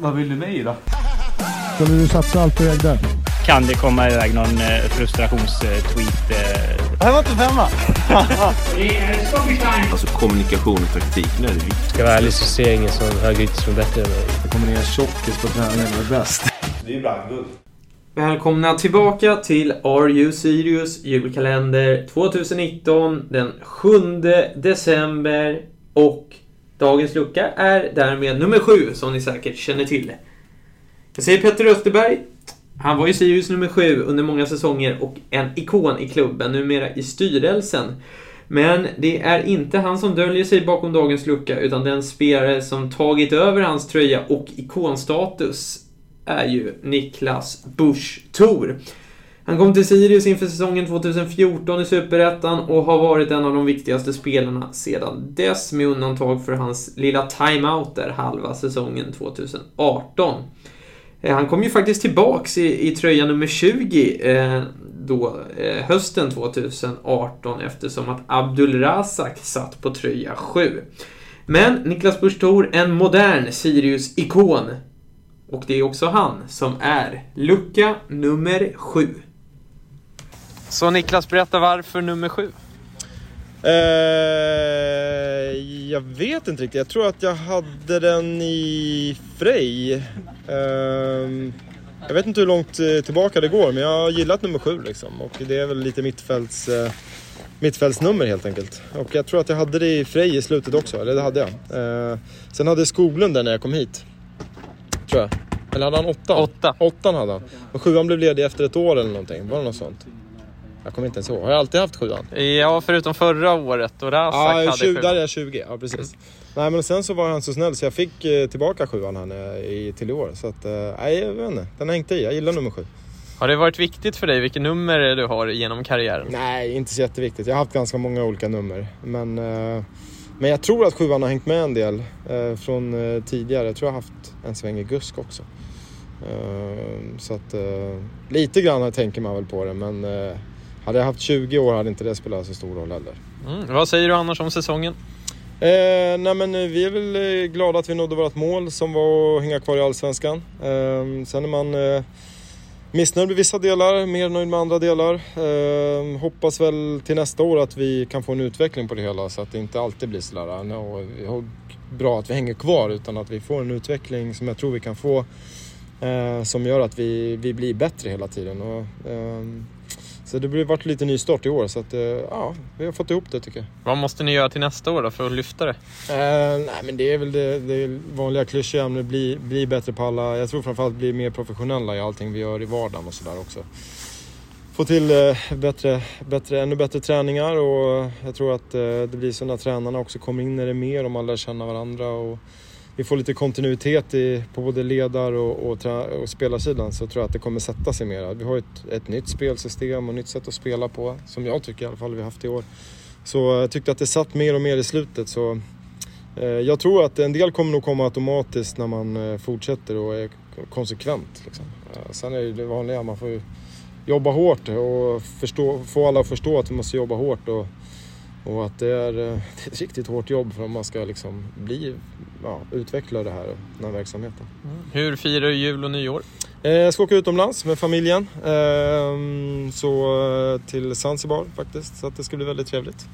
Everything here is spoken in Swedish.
Vad vill du mig då? Skulle du satsa allt du ägde? Kan det komma iväg någon eh, frustrationstweet? Eh? Det här var inte femma. Alltså kommunikation och taktik, nu är det viktigt. Ska jag vara ärlig så ser jag ingen som högerytter som är bättre än mig. Det kommer ner tjockis på träningen och är bäst. Det är ju brandguld. Välkomna tillbaka till Are You Sirius julkalender 2019 den 7 december och dagens lucka är därmed nummer sju, som ni säkert känner till. Jag säger Petter Österberg. Han var ju Sirius nummer sju under många säsonger och en ikon i klubben, numera i styrelsen. Men det är inte han som döljer sig bakom dagens lucka utan den spelare som tagit över hans tröja och ikonstatus är ju Niklas Busch Thor. Han kom till Sirius inför säsongen 2014 i Superettan och har varit en av de viktigaste spelarna sedan dess med undantag för hans lilla timeout där halva säsongen 2018. Eh, han kom ju faktiskt tillbaks i, i tröja nummer 20 eh, då, eh, hösten 2018 eftersom att Abdul Razak satt på tröja 7. Men Niklas Busch Thor, en modern Sirius-ikon. Och det är också han som är lucka nummer 7. Så Niklas, berätta varför nummer 7? Eh, jag vet inte riktigt. Jag tror att jag hade den i Frej. Eh, jag vet inte hur långt eh, tillbaka det går, men jag har gillat nummer sju liksom. Och det är väl lite mittfälts, eh, mittfältsnummer helt enkelt. Och jag tror att jag hade det i Frej i slutet också, eller det hade jag. Eh, sen hade Skoglund den när jag kom hit. Tror jag. Eller hade han åttan? Åtta. Åttan hade han. Och sjuan blev ledig efter ett år eller någonting. Var det något sånt? Jag kommer inte ens ihåg. Har jag alltid haft sjuan? Ja, förutom förra året och Razak Ja, hade 20, sju. där är jag 20. Ja, precis. Nej, men sen så var han så snäll så jag fick eh, tillbaka sjuan här när- i, till i år. Så att, eh, nej, jag vet inte. Den har hängt i. Jag gillar nummer sju. Har det varit viktigt för dig vilket nummer du har genom karriären? Nej, inte så jätteviktigt. Jag har haft ganska många olika nummer. Men, eh, men jag tror att sjuan har hängt med en del eh, från eh, tidigare. Jag tror jag har haft en sväng i Gusk också. Eh, så att eh, lite grann tänker man väl på det. Men eh, hade jag haft 20 år hade inte det spelat så stor roll heller. Mm. Vad säger du annars om säsongen? Eh, nej men eh, vi är väl eh, glada att vi nådde vårt mål som var att hänga kvar i Allsvenskan. Eh, sen är man eh, missnöjd med vissa delar, mer nöjd med andra delar. Eh, hoppas väl till nästa år att vi kan få en utveckling på det hela så att det inte alltid blir sådär no, och bra att vi hänger kvar utan att vi får en utveckling som jag tror vi kan få eh, som gör att vi, vi blir bättre hela tiden. Och, ehm, så det har varit lite nystart i år så att eh, ja, vi har fått ihop det tycker jag. Vad måste ni göra till nästa år då för att lyfta det? Eh, nej men det är väl det, det vanliga klyschan, bli, bli bättre på alla, jag tror framförallt bli mer professionella i allting vi gör i vardagen och sådär också. Få till eh, bättre, bättre, ännu bättre träningar och jag tror att eh, det blir så när tränarna också kommer in i det mer och man lär känna varandra och vi får lite kontinuitet i, på både ledar och, och, trä, och spelarsidan så tror jag att det kommer sätta sig mer. Vi har ett, ett nytt spelsystem och nytt sätt att spela på som jag tycker i alla fall vi har haft i år. Så jag tyckte att det satt mer och mer i slutet så Eh, Jag tror att en del kommer nog komma automatiskt när man eh, fortsätter och är konsekvent. Liksom. Eh, Sen är det det vanliga, man får ju jobba hårt och förstå, få alla att förstå att vi måste jobba hårt och, och att det är, eh, det är ett riktigt hårt jobb för att man ska liksom bli, ja, utveckla det här, den här verksamheten. Hur firar du jul och nyår? Eh, Jag ska åka utomlands med familjen, ehm, så eh, till Zanzibar faktiskt, så att det ska bli väldigt trevligt.